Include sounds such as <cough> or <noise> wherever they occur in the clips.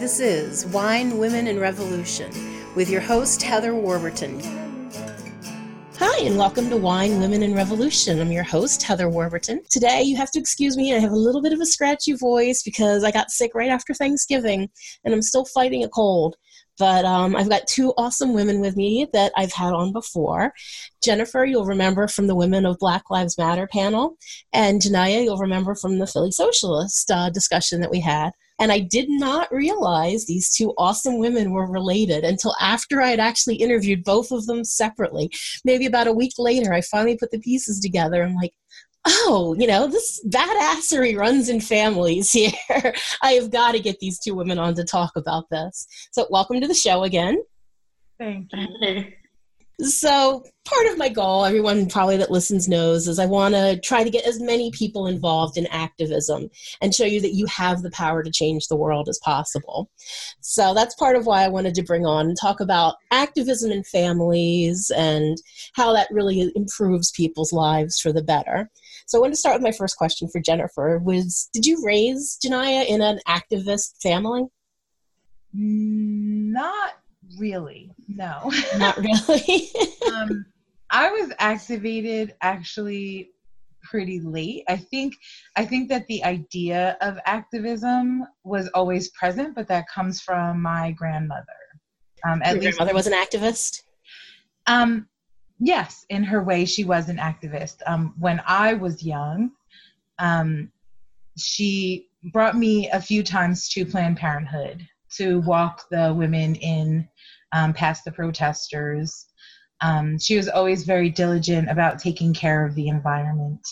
This is Wine, Women, and Revolution with your host, Heather Warburton. Hi, and welcome to Wine, Women, and Revolution. I'm your host, Heather Warburton. Today, you have to excuse me, I have a little bit of a scratchy voice because I got sick right after Thanksgiving and I'm still fighting a cold. But um, I've got two awesome women with me that I've had on before. Jennifer, you'll remember from the Women of Black Lives Matter panel, and Janaya, you'll remember from the Philly Socialist uh, discussion that we had. And I did not realize these two awesome women were related until after I had actually interviewed both of them separately. Maybe about a week later, I finally put the pieces together. I'm like, oh, you know, this badassery runs in families <laughs> here. I have got to get these two women on to talk about this. So, welcome to the show again. Thank you. So, part of my goal, everyone probably that listens knows, is I want to try to get as many people involved in activism and show you that you have the power to change the world as possible. So, that's part of why I wanted to bring on and talk about activism in families and how that really improves people's lives for the better. So, I want to start with my first question for Jennifer. Was did you raise Janaya in an activist family? Not really. No. Not <laughs> really. um, I was activated actually pretty late. I think I think that the idea of activism was always present, but that comes from my grandmother. Um, at Your least grandmother was an activist. Um, yes, in her way, she was an activist. Um, when I was young, um, she brought me a few times to Planned Parenthood to walk the women in um, past the protesters. Um, she was always very diligent about taking care of the environment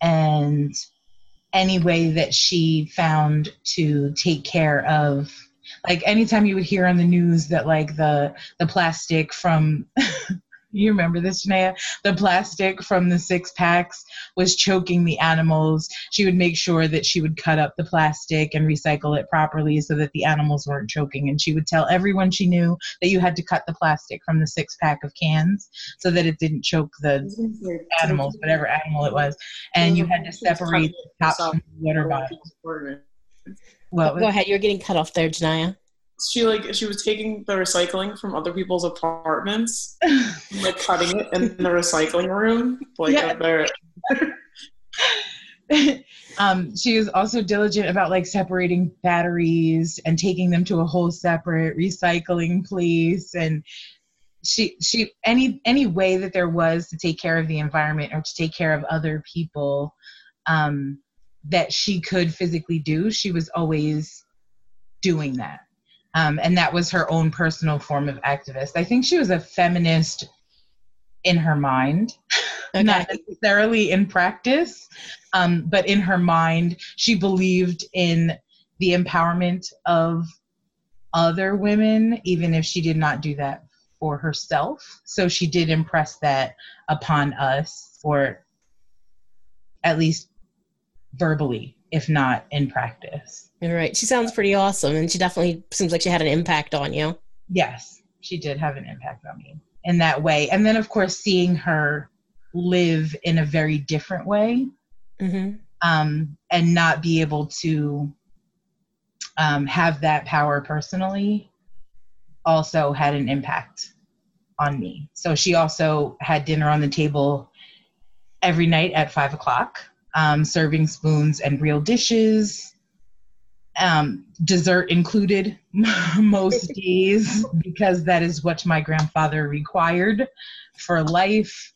and any way that she found to take care of like anytime you would hear on the news that like the the plastic from <laughs> you remember this, Janaya? The plastic from the six packs was choking the animals. She would make sure that she would cut up the plastic and recycle it properly so that the animals weren't choking. And she would tell everyone she knew that you had to cut the plastic from the six pack of cans so that it didn't choke the animals, whatever animal it was. And you had to separate the tops from the water bottles. Well, go ahead. You're getting cut off there, Janaya she like she was taking the recycling from other people's apartments, <laughs> like cutting it in the recycling room, like yeah. there. <laughs> um, she was also diligent about like separating batteries and taking them to a whole separate recycling place and she she any any way that there was to take care of the environment or to take care of other people um, that she could physically do she was always doing that um, and that was her own personal form of activist. I think she was a feminist in her mind, <laughs> okay. not necessarily in practice, um, but in her mind, she believed in the empowerment of other women, even if she did not do that for herself. So she did impress that upon us, or at least verbally, if not in practice. All right. She sounds pretty awesome, and she definitely seems like she had an impact on you. Yes, she did have an impact on me in that way. And then, of course, seeing her live in a very different way mm-hmm. um, and not be able to um, have that power personally also had an impact on me. So she also had dinner on the table every night at five o'clock um, serving spoons and real dishes, um, dessert included <laughs> most <laughs> days because that is what my grandfather required for life.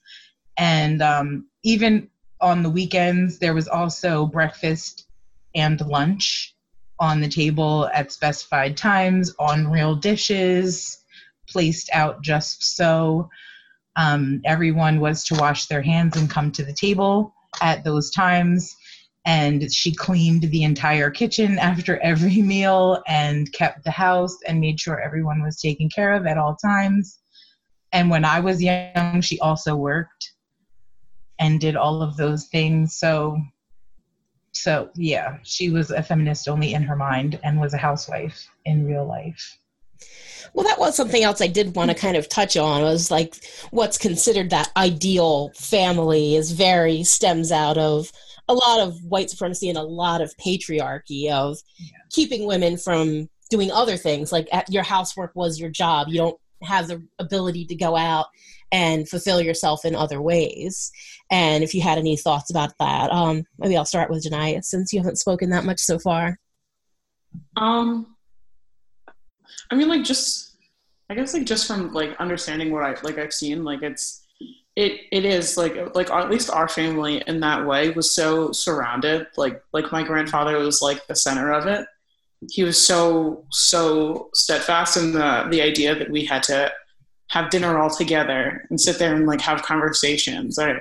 And um, even on the weekends, there was also breakfast and lunch on the table at specified times on real dishes, placed out just so. Um, everyone was to wash their hands and come to the table at those times and she cleaned the entire kitchen after every <laughs> meal and kept the house and made sure everyone was taken care of at all times. And when i was young she also worked and did all of those things. So so yeah she was a feminist only in her mind and was a housewife in real life well, that was something else I did want to kind of touch on was like what's considered that ideal family is very stems out of a lot of white supremacy and a lot of patriarchy of yeah. keeping women from doing other things like your housework was your job. You don't have the ability to go out and fulfill yourself in other ways. And if you had any thoughts about that um, maybe i'll start with janiyah since you haven't spoken that much so far. Um i mean like just i guess like just from like understanding what i like i've seen like it's it it is like like at least our family in that way was so surrounded like like my grandfather was like the center of it. He was so so steadfast in the the idea that we had to have dinner all together and sit there and like have conversations. I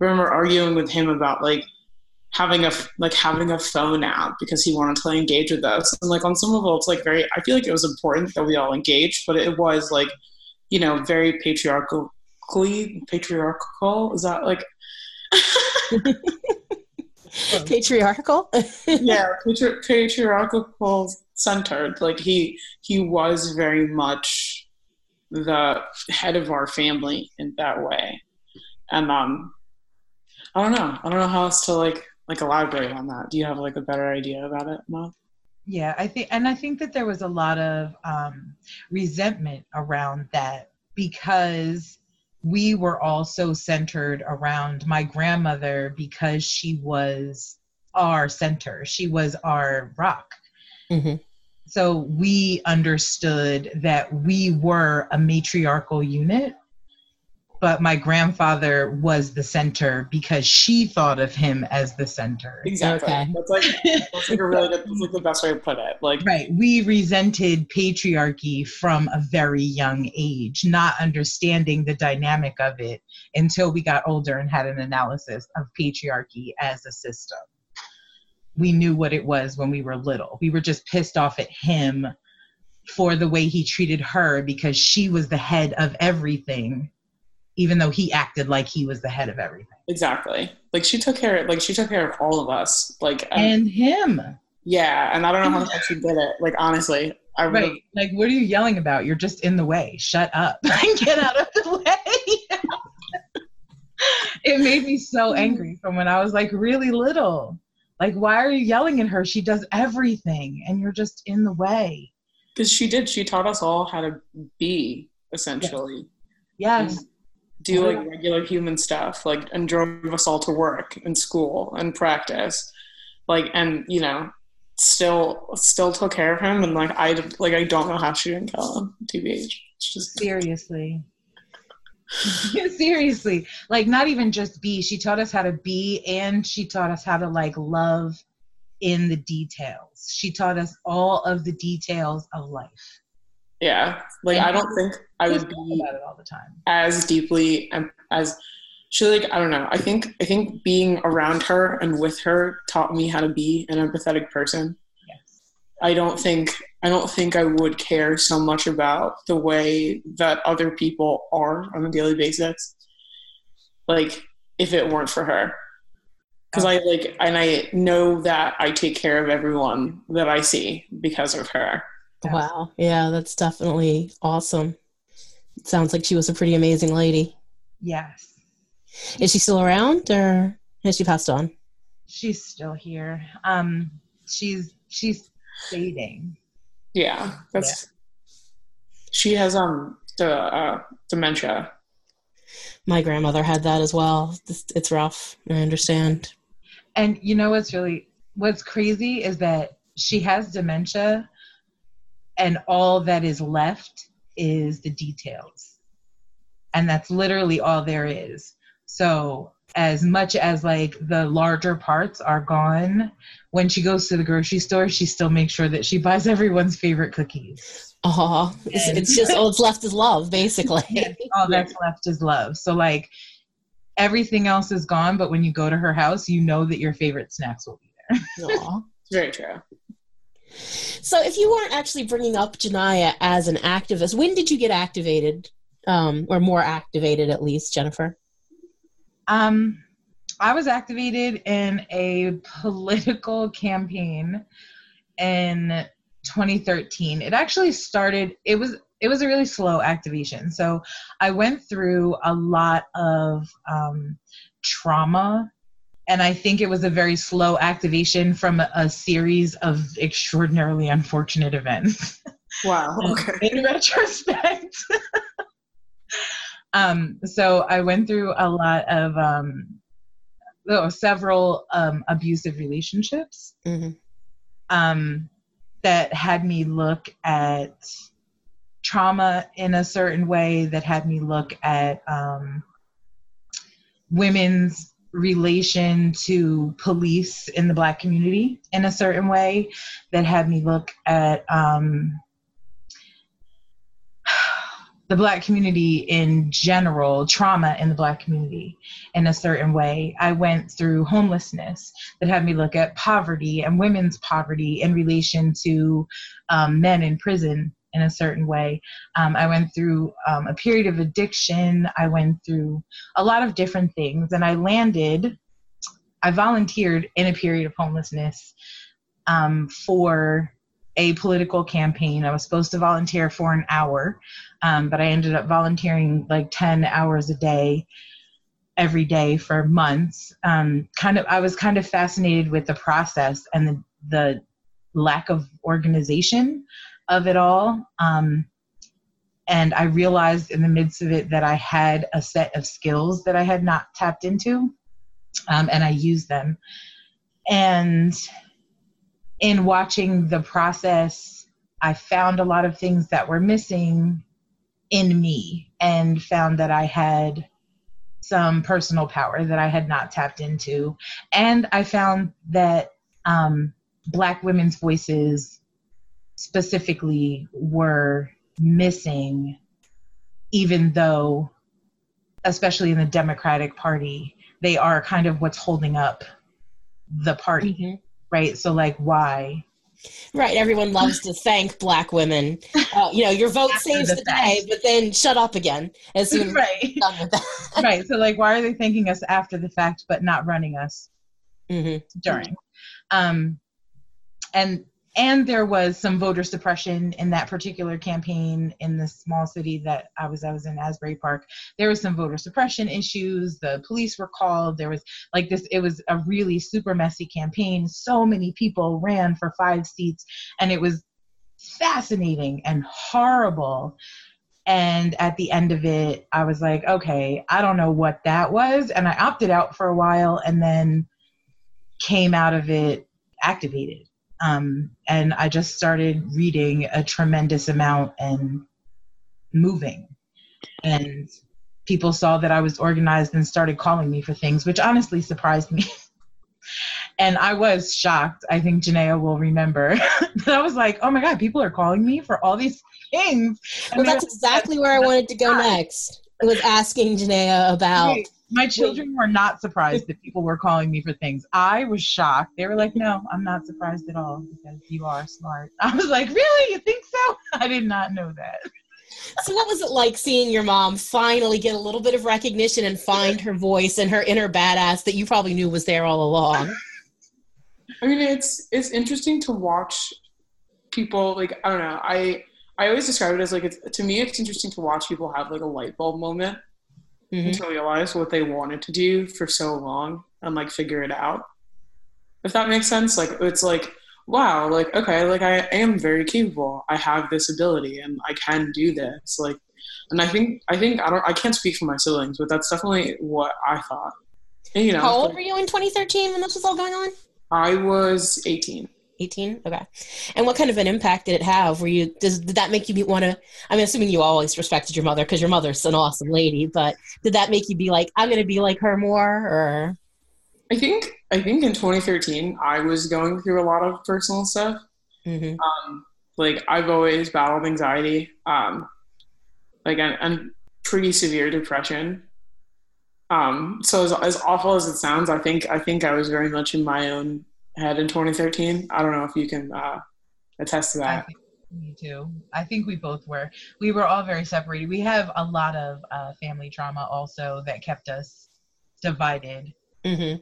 remember arguing with him about like having a like having a phone app because he wanted to like, engage with us. And like on some level it's like very i feel like it was important that we all engage but it was like you know very patriarchal patriarchal is that like <laughs> <laughs> patriarchal? <laughs> Yeah patri- patriarchal centered. Like he he was very much the head of our family in that way. And um i don't know. I don't know how else to like like elaborate on that do you have like a better idea about it Mom? yeah i think and i think that there was a lot of um resentment around that because we were also centered around my grandmother because she was our center. She was our rock. Mm-hmm. So we understood that we were a matriarchal unit but my grandfather was the center because she thought of him as the center. Exactly. Okay. That's like that's like a really good, that's like the best way to put it. Like right, we resented patriarchy from a very young age, not understanding the dynamic of it until we got older and had an analysis of patriarchy as a system. We knew what it was when we were little. We were just pissed off at him for the way he treated her because she was the head of everything even though he acted like he was the head of everything. Exactly. Like she took care of, like she took care of all of us. Like and him. Yeah, and I don't know how she did it. Like honestly, I right. Like what are you yelling about? You're just in the way. Shut up. <laughs> Get out of the way. <laughs> it made me so angry from when I was like really little. Like why are you yelling at her? She does everything and you're just in the way. Cuz she did. She taught us all how to be essentially. Yes. yes do like mm-hmm. regular human stuff, like and drove us all to work and school and practice, like and you know, still still took care of him and like I like I don't know how she didn't kill him. TBH, it's just seriously. <laughs> seriously. Like not even just be she taught us how to be and she taught us how to like love in the details. She taught us all of the details of life yeah, like and I don't think I would be about it all the time as deeply and as she like I don't know. I think I think being around her and with her taught me how to be an empathetic person. Yes. I don't think I don't think I would care so much about the way that other people are on a daily basis. Like if it weren't for her. Cuz I like and I know that I take care of everyone that I see because of her. Wow. Yeah, that's definitely awesome. It sounds like she was a pretty amazing lady. Yes. Is she still around or has she passed on? She's still here. Um she's she's fading. Yeah, that's yeah. she has um the uh, dementia. My grandmother had that as well. It's, it's rough. I understand. And you know what's really what's crazy is that she has dementia, and all that is left is the details. And that's literally all there is. So as much as like the larger parts are gone when she goes to the grocery store she still makes sure that she buys <laughs> everyone's favorite cookies. Oh it's, it's, just all that's left is love basically. <laughs> Yes, all that's left is love. So like everything else is gone but when you go to her house you know that your favorite snacks will be there. <laughs> Aww. very true so, if you weren't actually bringing up Janiyah as an activist, when did you get activated, um, or more activated at least, Jennifer? Um, I was activated in a political campaign in 2013. It actually started. It was it was a really slow activation. So I went through a lot of um, trauma and I think it was a very slow activation from a, series of extraordinarily unfortunate events. <laughs> Wow. <laughs> Okay. In retrospect. <laughs> um, so I went through a lot of um, oh, several um, abusive relationships mm-hmm. um, that had me look at trauma in a certain way, that had me look at um, women's relation to police in the black community in a certain way, that had me look at um, <sighs> the black community in general, trauma in the black community in a certain way. I went through homelessness that had me look at poverty and women's poverty in relation to um, men in prison in a certain way. Um, I went through um, a period of addiction. I went through a lot of different things, and I landed, I volunteered in a period of homelessness um, for a political campaign. I was supposed to volunteer for an hour, um, but I ended up volunteering like 10 hours a day every day for months. Um, kind of, I was kind of fascinated with the process and the, the lack of organization of it all. Um, and I realized in the midst of it that I had a set of skills that I had not tapped into, um, and I used them. And in watching the process, I found a lot of things that were missing in me and found that I had some personal power that I had not tapped into. And I found that um, Black women's voices specifically were missing, even though, especially in the Democratic Party, they are kind of what's holding up the party. Mm-hmm right? So like, why? Right. Everyone loves to thank black women. Uh, you know, your vote saves the, the day, but then shut up again as soon <laughs> as right. done with that. right. So like, why are they thanking us after the fact, but not running us mm-hmm. during? Um, and and there was some voter suppression in that particular campaign in the small city that I was I was in Asbury Park. There was some voter suppression issues. The police were called. There was like this. It was a really super messy campaign. So many people ran for five seats, and it was fascinating and horrible. And at the end of it, I was like, okay, I don't know what that was, and I opted out for a while, and then came out of it activated um, and I just started reading a tremendous amount and moving. And people saw that I was organized and started calling me for things, which honestly surprised me. <laughs> and I was shocked. I think Janaea will remember. <laughs> But I was like, oh my God, people are calling me for all these things. And well, that's exactly where I wanted to go next. It was asking Janaea about my children were not surprised that people were calling me for things. I was shocked. They were like, "No, I'm not surprised at all because you are smart." <laughs> I was like, "Really? You think so?" <laughs> I did not know that. So, what was it like seeing your mom finally get a little bit of recognition and find her voice and her inner badass that you probably knew was there all along? I mean, it's it's interesting to watch people like I don't know. I I always describe it as like it's to me it's interesting to watch people have like a light bulb moment mm-hmm. to realize what they wanted to do for so long and like figure it out. If that makes sense, like it's like wow, like okay, like I am very capable. I have this ability and I can do this. Like, and I think I think I don't I can't speak for my siblings, but that's definitely what I thought. And, you know, how old like, were you in 2013 when this was all going on? I was 18. 18 okay. And what kind of an impact did it have? Were you does did that make you want to i'm assuming you always respected your mother because your mother's an awesome lady but did that make you be like i'm going to be like her more or? I think i think in 2013 i was going through a lot of personal stuff. Mm-hmm. um, like i've always battled anxiety. Um, like and, and pretty severe depression. Um, so as, as awful as it sounds i think i think i was very much in my own had in 2013. I don't know if you can uh, attest to that. Me too. I think we both were. We were all very separated. We have a lot of uh, family trauma also that kept us divided. Mm-hmm.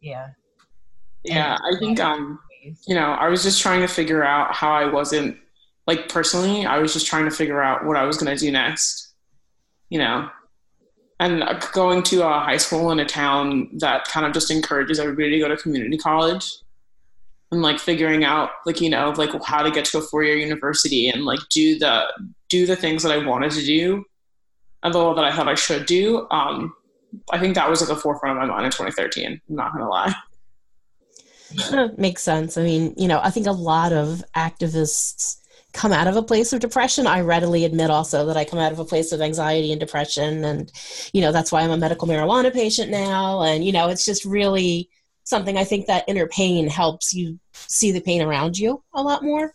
Yeah. Yeah, I think um, you know, I was just trying to figure out how I wasn't like personally. I was just trying to figure out what I was going to do next. You know, and going to a high school in a town that kind of just encourages everybody to go to community college and like figuring out like you know like how to get to a four-year university and like do the do the things that i wanted to do and the that i thought i should do um i think that was at the forefront of my mind in 2013 i'm not gonna lie makes sense i mean you know i think a lot of activists come out of a place of depression. I readily admit also that I come out of a place of anxiety and depression. And, you know, that's why I'm a medical marijuana patient now. And, you know, it's just really something I think that inner pain helps you see the pain around you a lot more.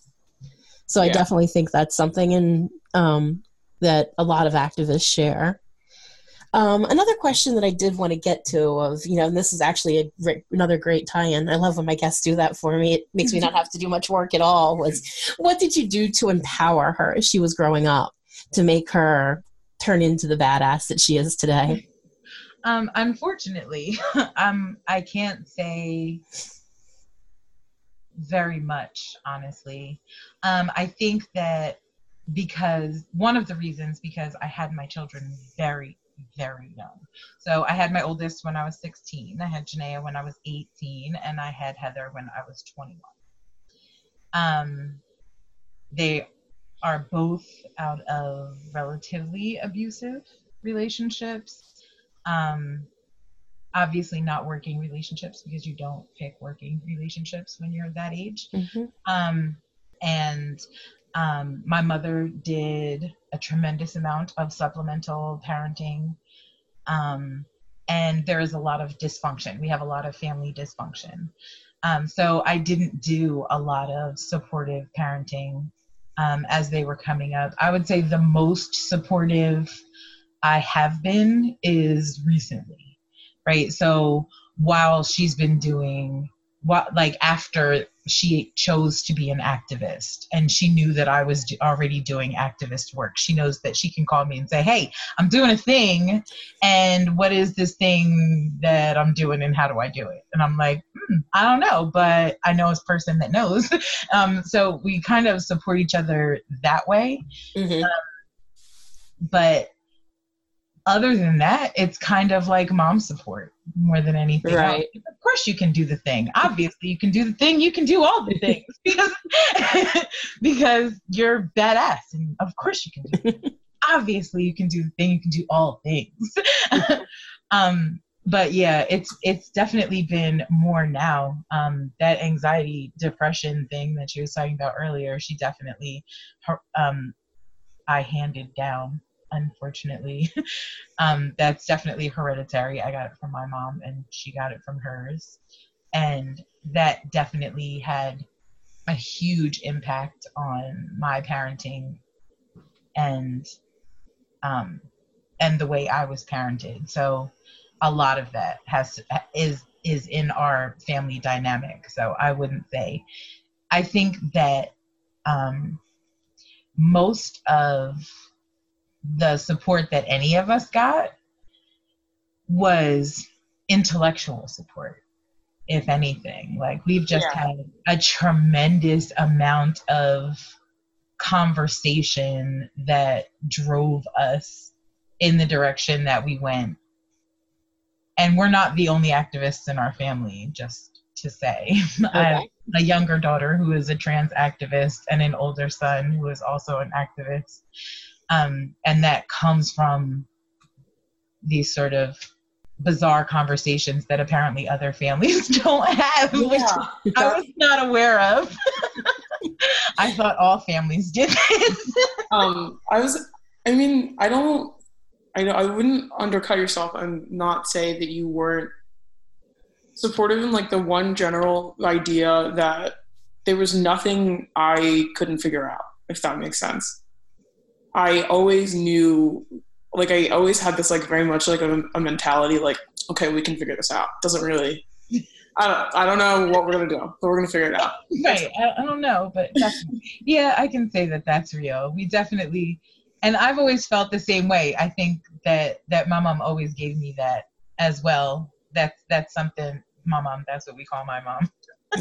So yeah. I definitely think that's something in, um, that a lot of activists share. Um, another question that I did want to get to of, you know, and this is actually a great, another great tie-in. I love when my guests do that for me. It makes me not <laughs> have to do much work at all. Was what did you do to empower her as she was growing up to make her turn into the badass that she is today? Um, unfortunately, <laughs> um, I can't say very much, honestly. Um, I think that because one of the reasons because I had my children very very young. So I had my oldest when I was 16, I had Janaea when I was 18, and I had Heather when I was 21. Um, they are both out of relatively abusive relationships. Um, obviously, not working relationships because you don't pick working relationships when you're that age. Mm-hmm. Um, and um, my mother did a tremendous amount of supplemental parenting. Um, and there is a lot of dysfunction. We have a lot of family dysfunction. Um, so I didn't do a lot of supportive parenting um, as they were coming up. I would say the most supportive I have been is recently, right? So while she's been doing what, like after she chose to be an activist and she knew that I was already doing activist work. She knows that she can call me and say, Hey, I'm doing a thing. And what is this thing that I'm doing and how do I do it? And I'm like, hmm, I don't know, but I know a person that knows. <laughs> um, so we kind of support each other that way. Mm-hmm. Um, but other than that, it's kind of like mom support more than anything. Right. Else. Of course, you can do the thing. Obviously, you can do the thing. You can do all the things <laughs> because <laughs> because you're badass, and of course you can do. <laughs> Obviously, you can do the thing. You can do all things. um, but yeah, it's it's definitely been more now. Um, that anxiety, depression thing that she was talking about earlier, she definitely, her, um, I handed down unfortunately. <laughs> um, that's definitely hereditary. I got it from my mom, and she got it from hers. And that definitely had a huge impact on my parenting and um, and the way I was parented. So a lot of that has is is in our family dynamic. So I wouldn't say. I think that um, most of the support that any of us got was intellectual support if anything like we've just yeah. had a tremendous amount of conversation that drove us in the direction that we went and we're not the only activists in our family just to say okay. <laughs> i have a younger daughter who is a trans activist and an older son who is also an activist um, and that comes from these sort of bizarre conversations that apparently other families <laughs> don't have, yeah, which I was not aware of. <laughs> I thought all families did this. <laughs> um, I was, I mean, I don't, I know I wouldn't undercut yourself and not say that you weren't supportive in like the one general idea that there was nothing I couldn't figure out, if that makes sense. I always knew, like, I always had this, like, very much like a, a mentality, like, okay, we can figure this out. Doesn't really, I don't, I don't know what we're gonna do, but we're gonna figure it out. Right. I, I don't know, but yeah, I can say that that's real. We definitely, and I've always felt the same way. I think that that my mom always gave me that as well. That's that's something. My mom. That's what we call my mom.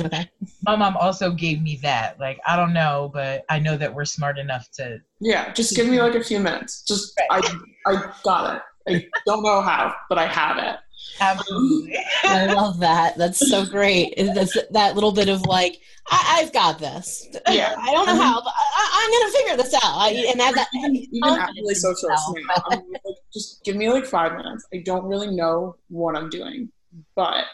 Okay. My mom also gave me that. Like, I don't know, but I know that we're smart enough to. Yeah, just give me like a few minutes. Just, right. I, I got it. I don't know how, but I have it. Absolutely. <laughs> I love that. That's so great. That's that little bit of like, I, have got this. Yeah. I don't know how, but I, am going to figure this out. I, and have that. Even, even really social now, like, just give me like five minutes. I don't really know what I'm doing, but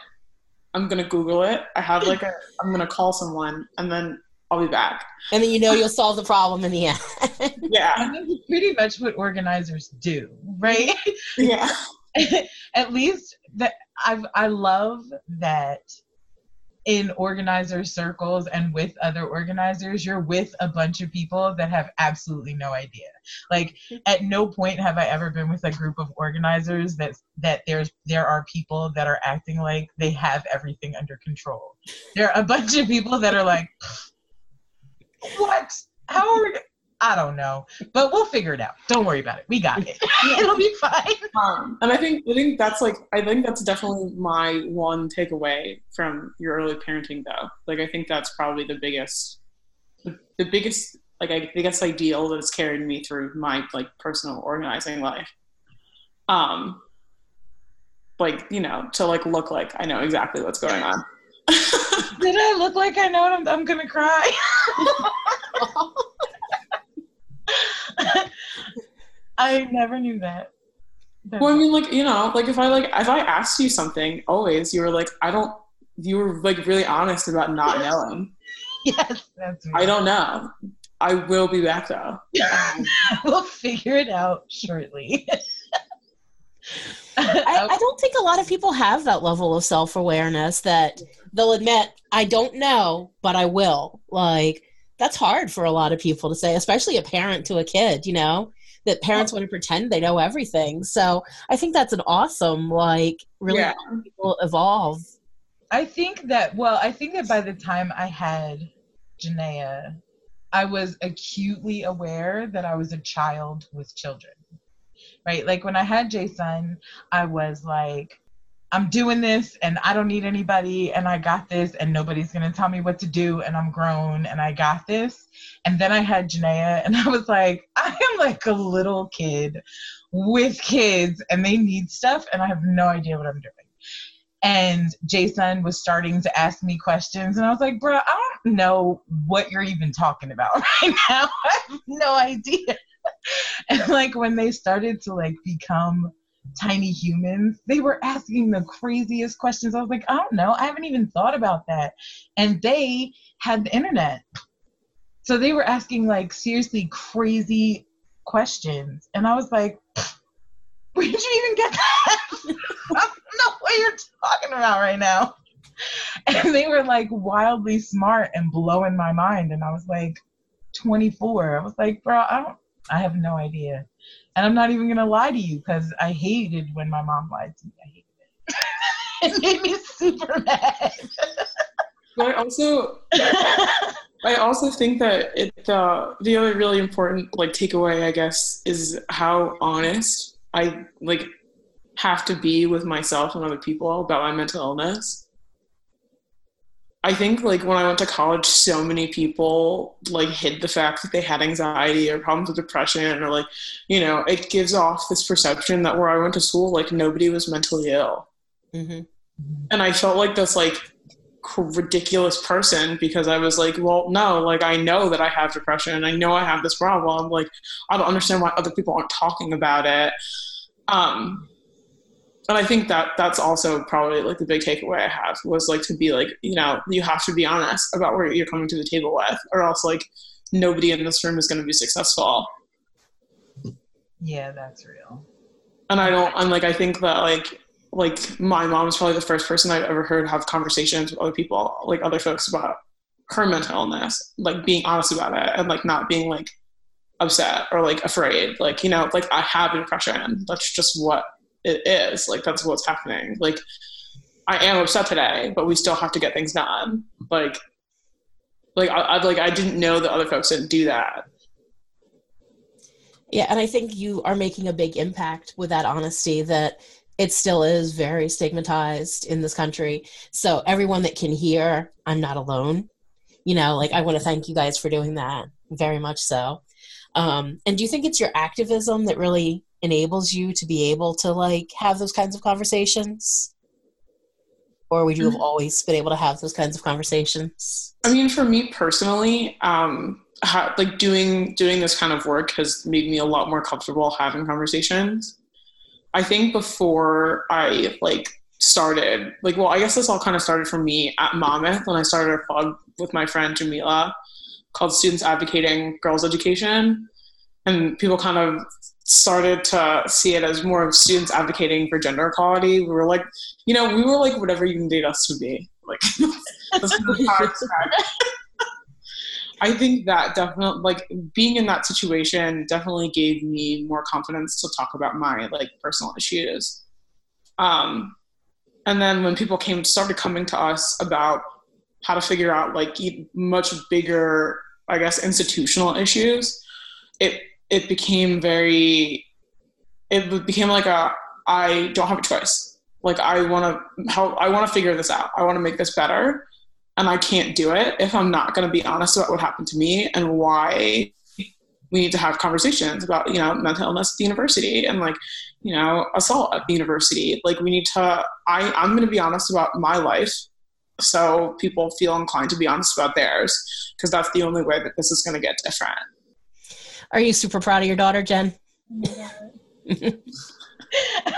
I'm going to Google it. I have like a, I'm going to call someone and then I'll be back. And then you know you'll solve the problem in the end. <laughs> yeah. I think pretty much what organizers do, right? Yeah. <laughs> At least that I I love that in organizer circles and with other organizers, you're with a bunch of people that have absolutely no idea. Like <laughs> at no point have I ever been with a group of organizers that that there's there are people that are acting like they have everything under control. There are a bunch of people that are like what? How are we? I don't know, but we'll figure it out. Don't worry about it. We got it. <laughs> It'll be fine. Um, and I think I think that's like I think that's definitely my one takeaway from your early parenting, though. Like I think that's probably the biggest, the, biggest like I biggest ideal that has carried me through my like personal organizing life. Um, like you know to like look like I know exactly what's going on. <laughs> Did I look like I know I'm, I'm gonna cry? <laughs> I never knew that. That's well, I mean, like you know, like if I like if I asked you something, always you were like, I don't. You were like really honest about not <laughs> knowing. yes, that's. I don't know. I will be back though. Yeah, <laughs> we'll figure it out shortly. <laughs> I, I, don't think a lot of people have that level of self awareness that they'll admit, I don't know, but I will. Like, that's hard for a lot of people to say, especially a parent to a kid, you know, that parents want to pretend they know everything. So I think that's an awesome, like, really yeah. people evolve. I think that, well, I think that by the time I had Janaea, I was acutely aware that I was a child with children. Right? Like when I had Jason, I was like, I'm doing this and I don't need anybody and I got this and nobody's gonna tell me what to do and I'm grown and I got this. And then I had Janaea <laughs> and I was like, <laughs> I am like a little kid with kids and they need stuff and I have no idea what I'm doing. And Jason was starting to ask me questions and I was like, bro, I don't know what you're even talking about <laughs> right now. I have no idea. and like when they started to like become tiny humans. They were asking the craziest questions. I was like, I don't know. I haven't even thought about that. And they had the internet. So they were asking like seriously crazy questions. And I was like, <laughs> where did you even get that? <laughs> I don't know what you're talking about right now. <laughs> And they were like wildly smart and blowing my mind. And I was like 24. I was like, bro, I don't I have no idea. And I'm not even gonna lie to you because I hated when my mom lied to me. I hated it. <laughs> it made me super mad. but I also I also think that it uh, the other really important like takeaway I guess is how honest I like have to be with myself and other people about my mental illness. I think like when I went to college, so many people like hid the fact that they had anxiety or problems with depression or like, you know, it gives off this perception that where I went to school, like nobody was mentally ill. Mm-hmm. And I felt like this like ridiculous person because I was like, well, no, like I know that I have depression and I know I have this problem. Like I don't understand why other people aren't talking about it. Um, and I think that that's also probably like the big takeaway I have was like to be like, you know, you have to be honest about where you're coming to the table with, or else like nobody in this room is going to be successful. Yeah, that's real. And I don't, I'm like, I think that like, like my mom is probably the first person I've ever heard have conversations with other people, like other folks about her mental illness, like being honest about it and like not being like upset or like afraid. Like, you know, like I have depression. That's just what it is. Like that's what's happening. Like I am upset today, but we still have to get things done. Like like I, I like I didn't know that other folks didn't do that. Yeah, and I think you are making a big impact with that honesty that it still is very stigmatized in this country. So everyone that can hear, I'm not alone. You know, like I want to thank you guys for doing that very much so. Um, and do you think it's your activism that really enables you to be able to like have those kinds of conversations? Or would you have mm-hmm. always been able to have those kinds of conversations? I mean, for me personally, um, ha- like doing doing this kind of work has made me a lot more comfortable having conversations. I think before I like started, like, well, I guess this all kind of started for me at Monmouth when I started a blog with my friend Jamila called Students Advocating Girls Education. And people kind of started to see it as more of students advocating for gender equality. We were like, you know, we were like whatever you need us to be. Like, <laughs> that's I. I think that definitely, like, being in that situation definitely gave me more confidence to talk about my like personal issues. Um, and then when people came started coming to us about how to figure out like much bigger i guess institutional issues it it became very it became like a i don't have a choice. Like i want to help i want to figure this out. I want to make this better and i can't do it if i'm not going to be honest about what happened to me and why we need to have conversations about you know mental illness at the university and like you know assault at the university. Like we need to i i'm going to be honest about my life so people feel inclined to be honest about theirs because that's the only way that this is going to get different are you super proud of your daughter jen yeah. <laughs>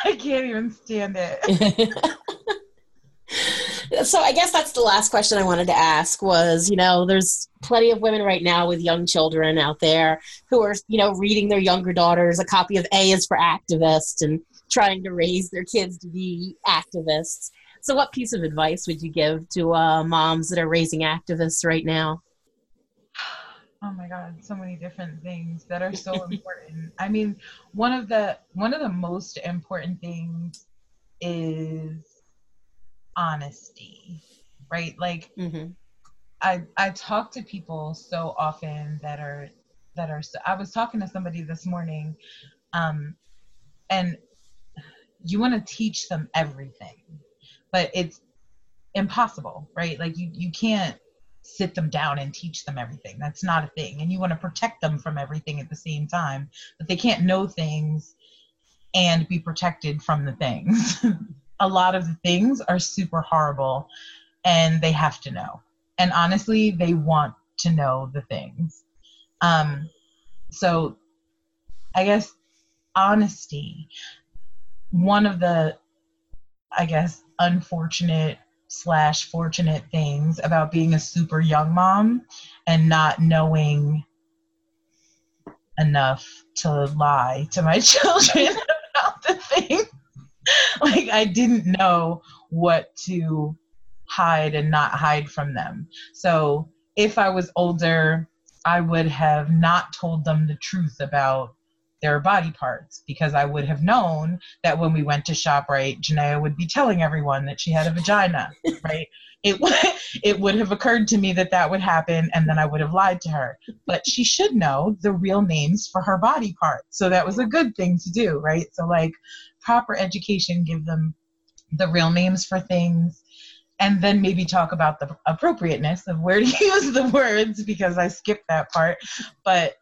i can't even stand it <laughs> so I guess that's the last question I wanted to ask was, you know, there's plenty of women right now with young children out there who are, you know, reading their younger daughters a copy of A is for activists and trying to raise their kids to be activists. So what piece of advice would you give to uh, moms that are raising activists right now? Oh my god, so many different things that are so <laughs> important. I mean, one of the one of the most important things is honesty, right? Like mm-hmm. I I talk to people so often that are that are so, I was talking to somebody this morning um and you want to teach them everything but it's impossible right like you you can't sit them down and teach them everything that's not a thing and you want to protect them from everything at the same time but they can't know things and be protected from the things <laughs> a lot of the things are super horrible and they have to know. And honestly, they want to know the things. Um, so I guess honesty, one of the, I guess, unfortunate slash fortunate things about being a super young mom and not knowing enough to lie to my <laughs> children about the thing. like I didn't know what to hide and not hide from them. So if I was older, I would have not told them the truth about their body parts because I would have known that when we went to ShopRite, Janaea would be telling everyone that she had a vagina, <laughs> right? It would it would have occurred to me that that would happen, and then I would have lied to her. But she should know the real names for her body parts, so that was a good thing to do, right? So like proper education, give them the real names for things, and then maybe talk about the appropriateness of where to <laughs> use the words because I skipped that part. But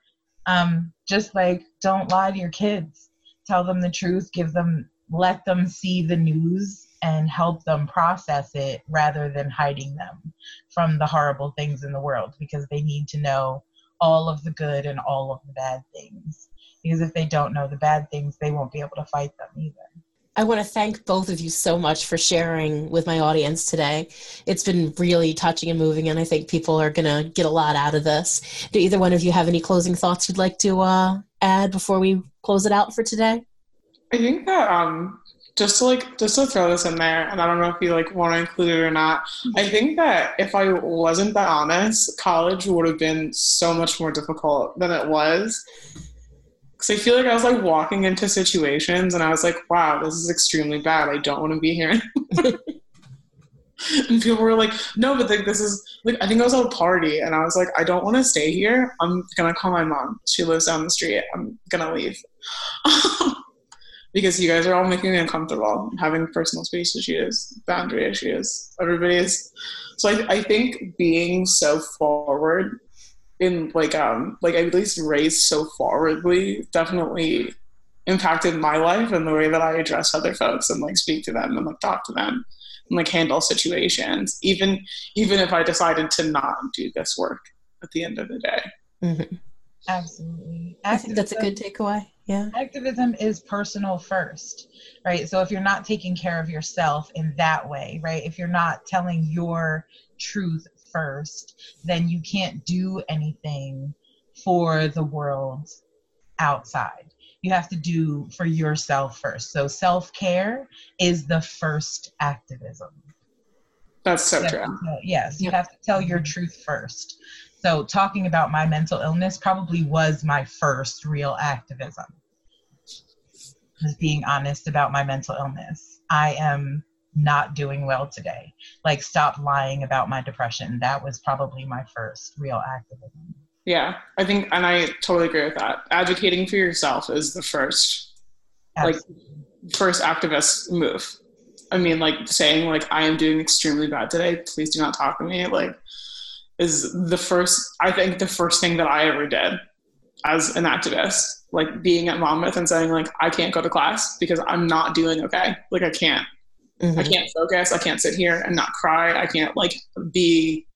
um, just like don't lie to your kids, tell them the truth, give them, let them see the news and help them process it rather than hiding them from the horrible things in the world because they need to know all of the good and all of the bad things. Because if they don't know the bad things, they won't be able to fight them either. I want to thank both of you so much for sharing with my audience today. It's been really touching and moving, and I think people are going to get a lot out of this. Do either one of you have any closing thoughts you'd like to uh, add before we close it out for today? I think that um, just to like just to throw this in there, and I don't know if you like want to include it or not. I think that if I wasn't that honest, college would have been so much more difficult than it was because I feel like I was like walking into situations and I was like, wow, this is extremely bad. I don't want to be here. <laughs> and people were like, no, but like this is like I think I was at a party and I was like, I don't want to stay here. I'm gonna call my mom. She lives down the street. I'm gonna leave. <laughs> because you guys are all making me uncomfortable, having personal space issues, boundary issues. Everybody is so I, I think being so forward in like um like at least raised so forwardly definitely impacted my life and the way that I address other folks and like speak to them and like talk to them and like handle situations, even even if I decided to not do this work at the end of the day. Mm-hmm. Absolutely. Activism, I think that's a good takeaway. Yeah. Activism is personal first, right? So if you're not taking care of yourself in that way, right? If you're not telling your truth first, then you can't do anything for the world outside. You have to do for yourself first. So self care is the first activism. That's so true. yes, you have to tell your mm-hmm. truth first. So talking about my mental illness probably was my first real activism. Was being honest about my mental illness. I am not doing well today. Like stop lying about my depression. That was probably my first real activism. Yeah, I think, and I totally agree with that. Advocating for yourself is the first, Absolutely. like, first activist move. I mean, like saying like I am doing extremely bad today. Please do not talk to me. Like, is the first. I think the first thing that I ever did as an activist, like being at Monmouth and saying like I can't go to class because I'm not doing okay. Like I can't. Mm-hmm. I can't focus. I can't sit here and not cry. I can't like be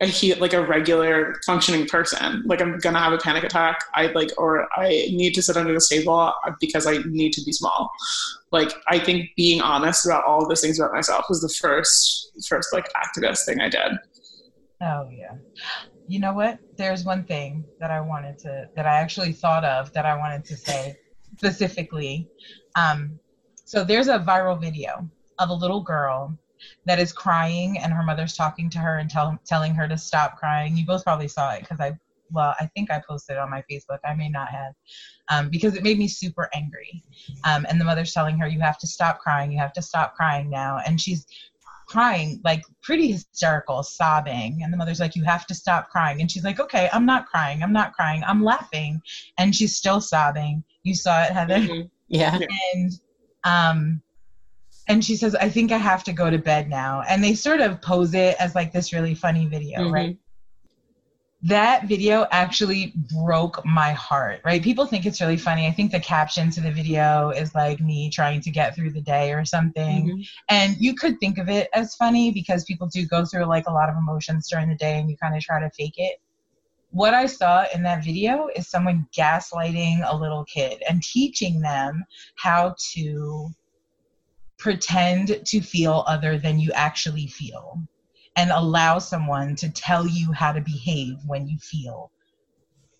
a he like a regular functioning person. Like I'm gonna have a panic attack. I like or I need to sit under the stable because I need to be small. Like I think being honest about all of those things about myself was the first first like activist thing I did. Oh yeah. You know what? There's one thing that I wanted to that I actually thought of that I wanted to say specifically. Um, so there's a viral video of a little girl that is crying and her mother's talking to her and tell, telling her to stop crying. You both probably saw it because I, well, I think I posted it on my Facebook. I may not have, um, because it made me super angry. Um, and the mother's telling her, you have to stop crying. You have to stop crying now. And she's crying, like pretty hysterical, sobbing. And the mother's like, you have to stop crying. And she's like, okay, I'm not crying. I'm not crying. I'm laughing. And she's still sobbing. You saw it, Heather? Mm-hmm. Yeah. And, um, and she says, I think I have to go to bed now. And they sort of pose it as like this really funny video, mm-hmm. right? That video actually broke my heart, right? People think it's really funny. I think the caption to the video is like me trying to get through the day or something. Mm-hmm. And you could think of it as funny because people do go through like a lot of emotions during the day and you kind of try to fake it what I saw in that video is someone gaslighting a little kid and teaching them how to pretend to feel other than you actually feel and allow someone to tell you how to behave when you feel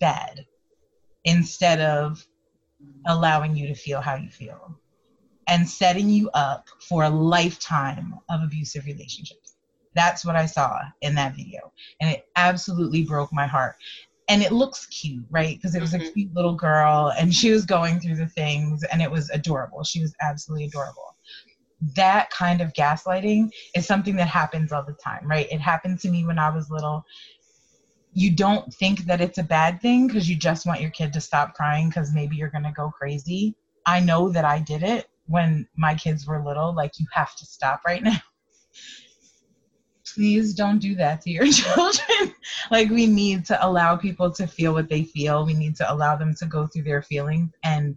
bad instead of allowing you to feel how you feel and setting you up for a lifetime of abusive relationships. That's what I saw in that video. And it absolutely broke my heart. And it looks cute, right? Because it was mm-hmm. a cute little girl and she was going through the things and it was adorable. She was absolutely adorable that kind of gaslighting is something that happens all the time, right? It happened to me when I was little. You don't think that it's a bad thing because you just want your kid to stop crying because maybe you're going to go crazy. I know that I did it when my kids were little. Like, you have to stop right now. Please don't do that to your <laughs> children. like, we need to allow people to feel what they feel. We need to allow them to go through their feelings and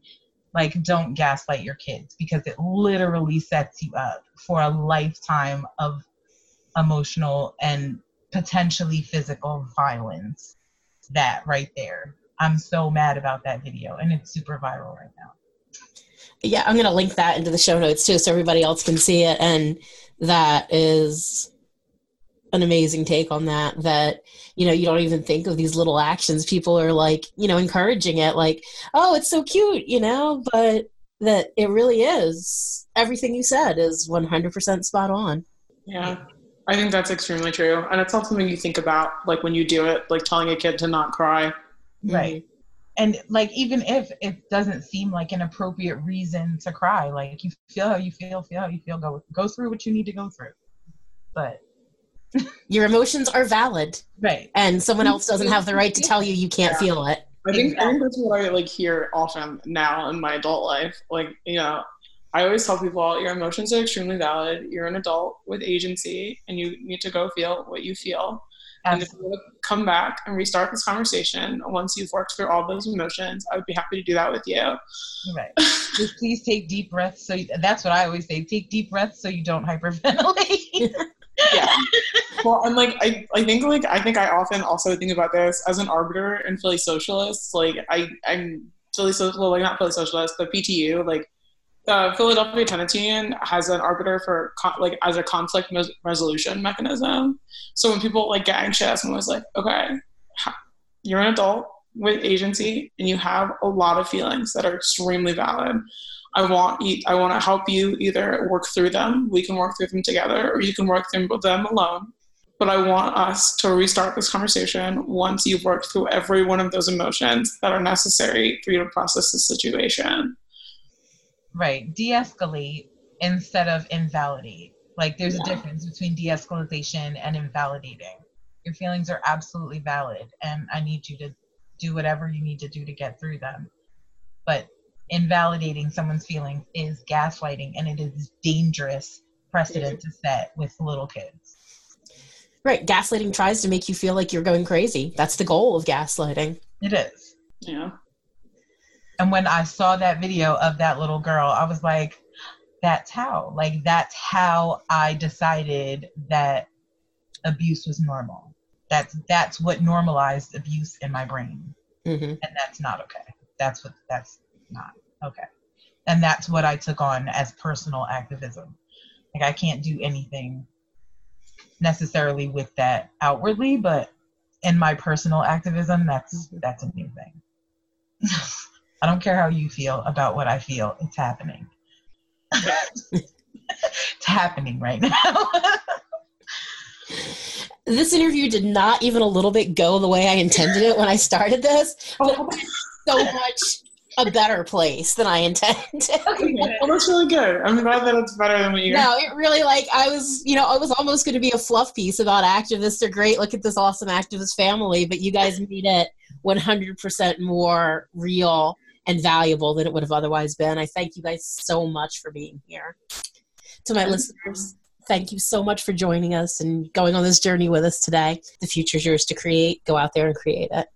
like don't gaslight your kids because it literally sets you up for a lifetime of emotional and potentially physical violence. That right there. I'm so mad about that video and it's super viral right now. Yeah i'm going to link that into the show notes too so everybody else can see it. And that is an amazing take on that that you know you don't even think of these little actions. People are like you know encouraging it like oh it's so cute you know? But that it really is. Everything you said is 100% spot on. Yeah. I think that's extremely true. And it's not something you think about like when you do it like telling a kid to not cry. Mm-hmm. Right. And like even if it doesn't seem like an appropriate reason to cry like you feel how you feel feel how you feel go go through what you need to go through. But your emotions are valid right and someone else doesn't have the right to tell you you can't yeah. feel it I think, I think that's what I like hear often now in my adult life. Like, you know, I always tell people your emotions are extremely valid. You're an adult with agency and you need to go feel what you feel. Absolutely. And if you come back and restart this conversation once you've worked through all those emotions, I would be happy to do that with you. Right. <laughs> Just please take deep breaths. So you, that's what I always say: take deep breaths so you don't hyperventilate. <laughs> yeah. <laughs> Well, and like I, I think like I think I often also think about this as an arbiter in Philly Socialists. Like I, I'm Philly Social, like not Philly Socialist, but PTU. Like the Philadelphia Tenants Union has an arbiter for like as a conflict resolution mechanism. So when people like get anxious and was like, okay, you're an adult with agency and you have a lot of feelings that are extremely valid. I want I want to help you either work through them. We can work through them together, or you can work through them alone. But I want us to restart this conversation once you've worked through every one of those emotions that are necessary for you to process the situation. Right. De escalate instead of invalidate. Like there's yeah. a difference between de escalation and invalidating. Your feelings are absolutely valid, and I need you to do whatever you need to do to get through them. But invalidating someone's feelings is gaslighting, and it is dangerous precedent to set with little kids. Right. Gaslighting tries to make you feel like you're going crazy. That's the goal of gaslighting. It is. Yeah. And when I saw that video of that little girl, I was like, that's how. Like, that's how I decided that abuse was normal. That's that's what normalized abuse in my brain. Mm-hmm. And that's not okay. That's what that's not okay. And that's what I took on as personal activism. Like I can't do anything necessarily with that outwardly, but in my personal activism, that's that's a new thing. <laughs> I don't care how you feel about what I feel. It's happening. <laughs> it's happening right now. <laughs> this interview did not even a little bit go the way I intended it when I started this. Oh. so much a better place than I intended. <laughs> Okay, well, that's really good. I'm glad that it's better than what you. No, it really like I was, you know, I was almost going to be a fluff piece about activists are great. Look at this awesome activist family, but you guys made it 100% more real and valuable than it would have otherwise been. I thank you guys so much for being here. To my listeners, thank you so much for joining us and going on this journey with us today. The future's yours to create. Go out there and create it.